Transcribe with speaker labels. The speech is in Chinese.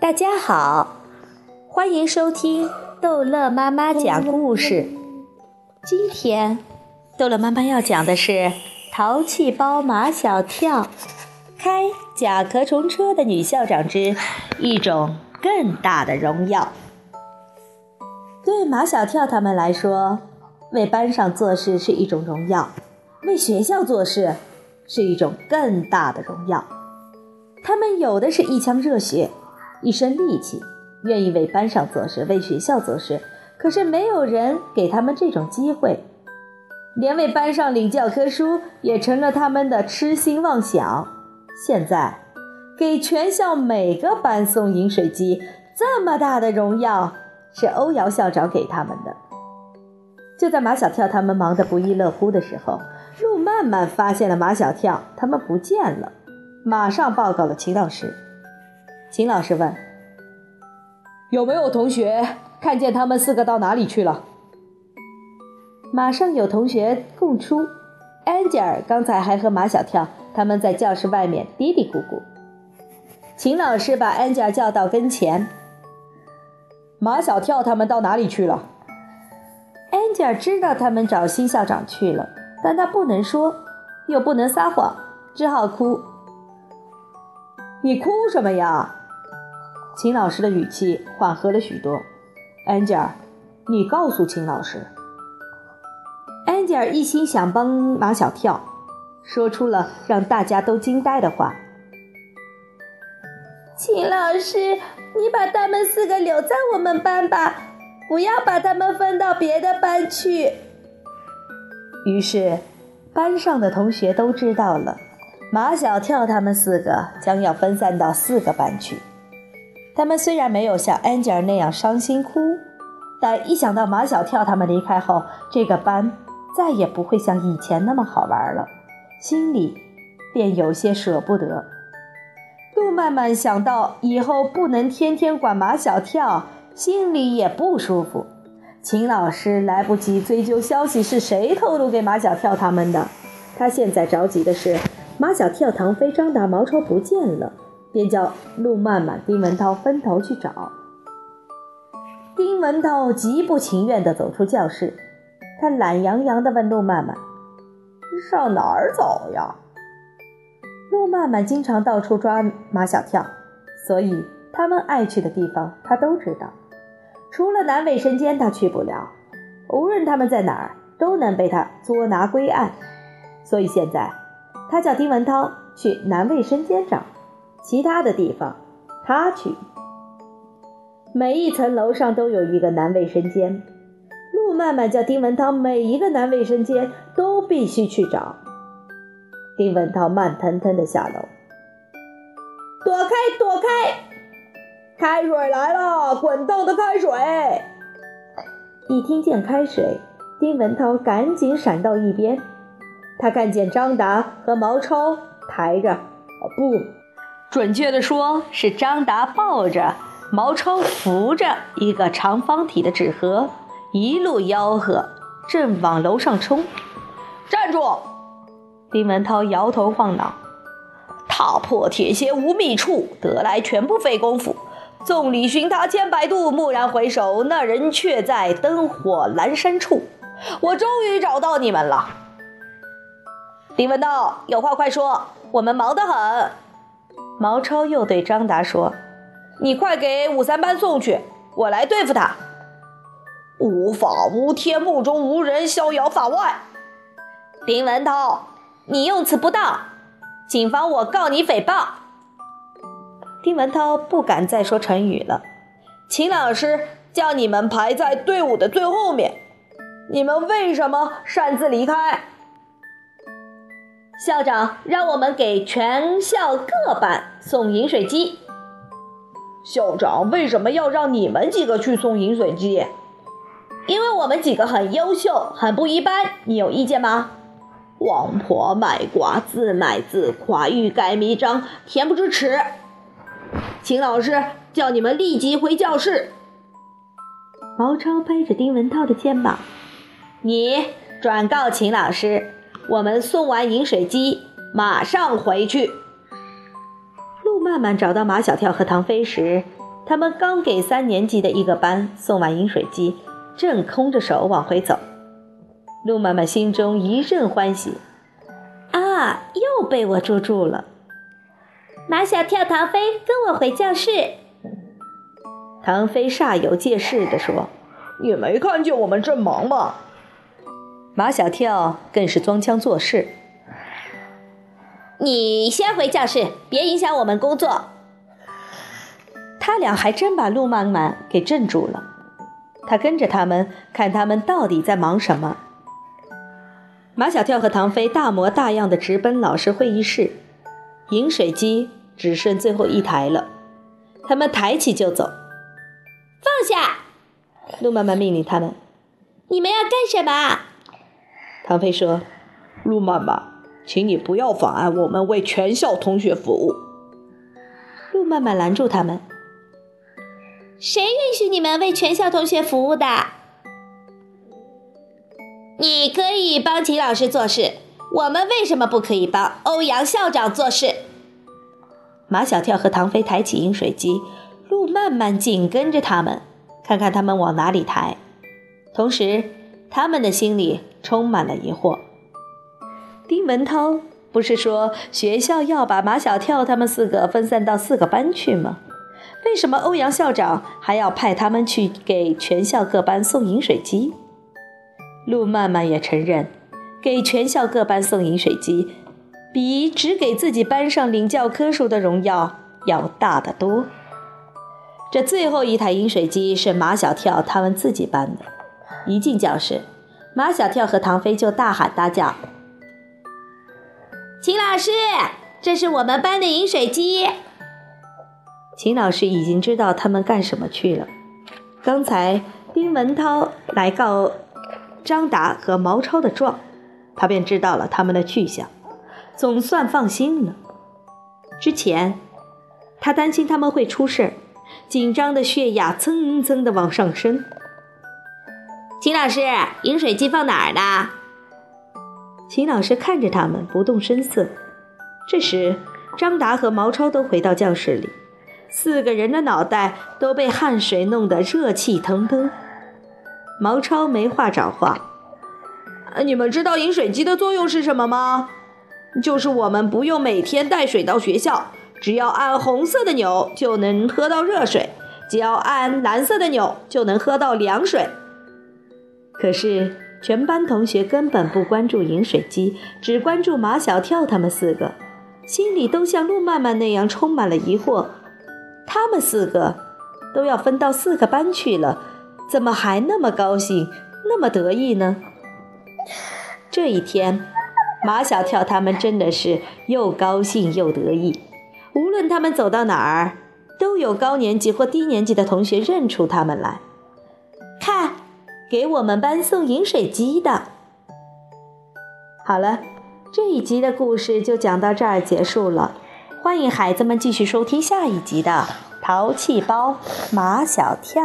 Speaker 1: 大家好，欢迎收听逗乐妈妈讲故事。今天，逗乐妈妈要讲的是《淘气包马小跳开甲壳虫车的女校长之一种更大的荣耀》。对马小跳他们来说，为班上做事是一种荣耀，为学校做事是一种更大的荣耀。他们有的是一腔热血，一身力气，愿意为班上做事，为学校做事。可是没有人给他们这种机会，连为班上领教科书也成了他们的痴心妄想。现在，给全校每个班送饮水机，这么大的荣耀，是欧阳校长给他们的。就在马小跳他们忙得不亦乐乎的时候，陆曼曼发现了马小跳他们不见了。马上报告了秦老师。秦老师问：“
Speaker 2: 有没有同学看见他们四个到哪里去了？”
Speaker 1: 马上有同学供出，安吉尔刚才还和马小跳他们在教室外面嘀嘀咕咕。秦老师把安吉尔叫到跟前：“
Speaker 2: 马小跳他们到哪里去了？”
Speaker 1: 安吉尔知道他们找新校长去了，但他不能说，又不能撒谎，只好哭。
Speaker 2: 你哭什么呀？秦老师的语气缓和了许多。安吉尔，你告诉秦老师。
Speaker 1: 安吉尔一心想帮马小跳，说出了让大家都惊呆的话：“秦老师，你把他们四个留在我们班吧，不要把他们分到别的班去。”于是，班上的同学都知道了。马小跳他们四个将要分散到四个班去。他们虽然没有像安吉尔那样伤心哭，但一想到马小跳他们离开后，这个班再也不会像以前那么好玩了，心里便有些舍不得。陆曼曼想到以后不能天天管马小跳，心里也不舒服。秦老师来不及追究消息是谁透露给马小跳他们的，他现在着急的是。马小跳、唐飞、张达、毛超不见了，便叫陆曼曼、丁文涛分头去找。丁文涛极不情愿地走出教室，他懒洋洋地问陆曼曼：“
Speaker 3: 上哪儿走呀？”
Speaker 1: 陆曼曼经常到处抓马小跳，所以他们爱去的地方他都知道。除了男卫生间，他去不了。无论他们在哪儿，都能被他捉拿归案。所以现在。他叫丁文涛去男卫生间找，其他的地方他去。每一层楼上都有一个男卫生间，陆曼曼叫丁文涛每一个男卫生间都必须去找。丁文涛慢腾腾地下楼，
Speaker 3: 开水来了，滚烫的开水！
Speaker 1: 一听见开水，丁文涛赶紧闪到一边。他看见张达和毛超抬着，哦不，准确的说是张达抱着，毛超扶着一个长方体的纸盒，一路吆喝，正往楼上冲。
Speaker 3: 站住！
Speaker 1: 丁文涛摇头晃脑，
Speaker 3: 踏破铁鞋无觅处，得来全不费工夫。众里寻他千百度，蓦然回首，那人却在灯火阑珊处。我终于找到你们了。林文涛，有话快说，我们忙得很。
Speaker 1: 毛超又对张达说：“
Speaker 3: 你快给五三班送去，我来对付他。无法无天，目中无人，逍遥法外。”丁文涛，你用词不当，谨防我告你诽谤。
Speaker 1: 丁文涛不敢再说成语了。
Speaker 3: 秦老师叫你们排在队伍的最后面，你们为什么擅自离开？
Speaker 4: 校长让我们给全校各班送饮水机。
Speaker 3: 校长为什么要让你们几个去送饮水机？
Speaker 4: 因为我们几个很优秀，很不一般。你有意见吗？
Speaker 3: 王婆卖瓜，自卖自夸，欲盖弥彰，恬不知耻。秦老师叫你们立即回教室。
Speaker 1: 毛超拍着丁文涛的肩膀：“
Speaker 4: 你转告秦老师。”我们送完饮水机，马上回去。
Speaker 1: 曼曼找到马小跳和唐飞时，他们刚给三年级的一个班送完饮水机，正空着手往回走。陆曼曼心中一阵欢喜，啊，又被我捉住了！
Speaker 4: 马小跳、唐飞，跟我回教室。
Speaker 1: 唐飞煞有介事地说：“
Speaker 3: 你没看见我们正忙吗？”
Speaker 1: 马小跳更是装腔作势：“
Speaker 4: 你先回教室，别影响我们工作。”
Speaker 1: 他俩还真把陆曼曼给镇住了。他跟着他们，看他们到底在忙什么。马小跳和唐飞大模大样的直奔老师会议室，饮水机只剩最后一台了，他们抬起就走。
Speaker 4: 放下！
Speaker 1: 陆妈妈命令他们：“
Speaker 4: 你们要干什么？”
Speaker 1: 唐飞说：“
Speaker 3: 陆妈妈，请你不要妨碍我们为全校同学服务。”
Speaker 1: 陆妈妈拦住他们：“
Speaker 4: 谁允许你们为全校同学服务的？你可以帮秦老师做事，我们为什么不可以帮欧阳校长做事？”
Speaker 1: 马小跳和唐飞抬起饮水机。路曼曼紧跟着他们，看看他们往哪里抬，同时他们的心里充满了疑惑。丁文涛不是说学校要把马小跳他们四个分散到四个班去吗？为什么欧阳校长还要派他们去给全校各班送饮水机？路曼曼也承认，给全校各班送饮水机，比只给自己班上领教科书的荣耀要大得多。这最后一台饮水机是马小跳他们自己搬的。一进教室，马小跳和唐飞就大喊大叫：“
Speaker 4: 秦老师，这是我们班的饮水机！”
Speaker 1: 秦老师已经知道他们干什么去了。刚才丁文涛来告张达和毛超的状，他便知道了他们的去向，总算放心了。之前他担心他们会出事儿。紧张的血压蹭蹭的往上升。
Speaker 4: 秦老师，饮水机放哪儿呢？
Speaker 1: 秦老师看着他们，不动声色。这时，张达和毛超都回到教室里，四个人的脑袋都被汗水弄得热气腾腾。毛超没话找话：“
Speaker 3: 你们知道饮水机的作用是什么吗？就是我们不用每天带水到学校。”只要按红色的钮就能喝到热水，只要按蓝色的钮就能喝到凉水。
Speaker 1: 可是全班同学根本不关注饮水机，只关注马小跳他们四个，心里都像陆曼曼那样充满了疑惑。他们四个都要分到四个班去了，怎么还那么高兴，那么得意呢？这一天，马小跳他们真的是又高兴又得意。无论他们走到哪儿，都有高年级或低年级的同学认出他们来。看，给我们班送饮水机的。好了，这一集的故事就讲到这儿结束了。欢迎孩子们继续收听下一集的《淘气包马小跳》。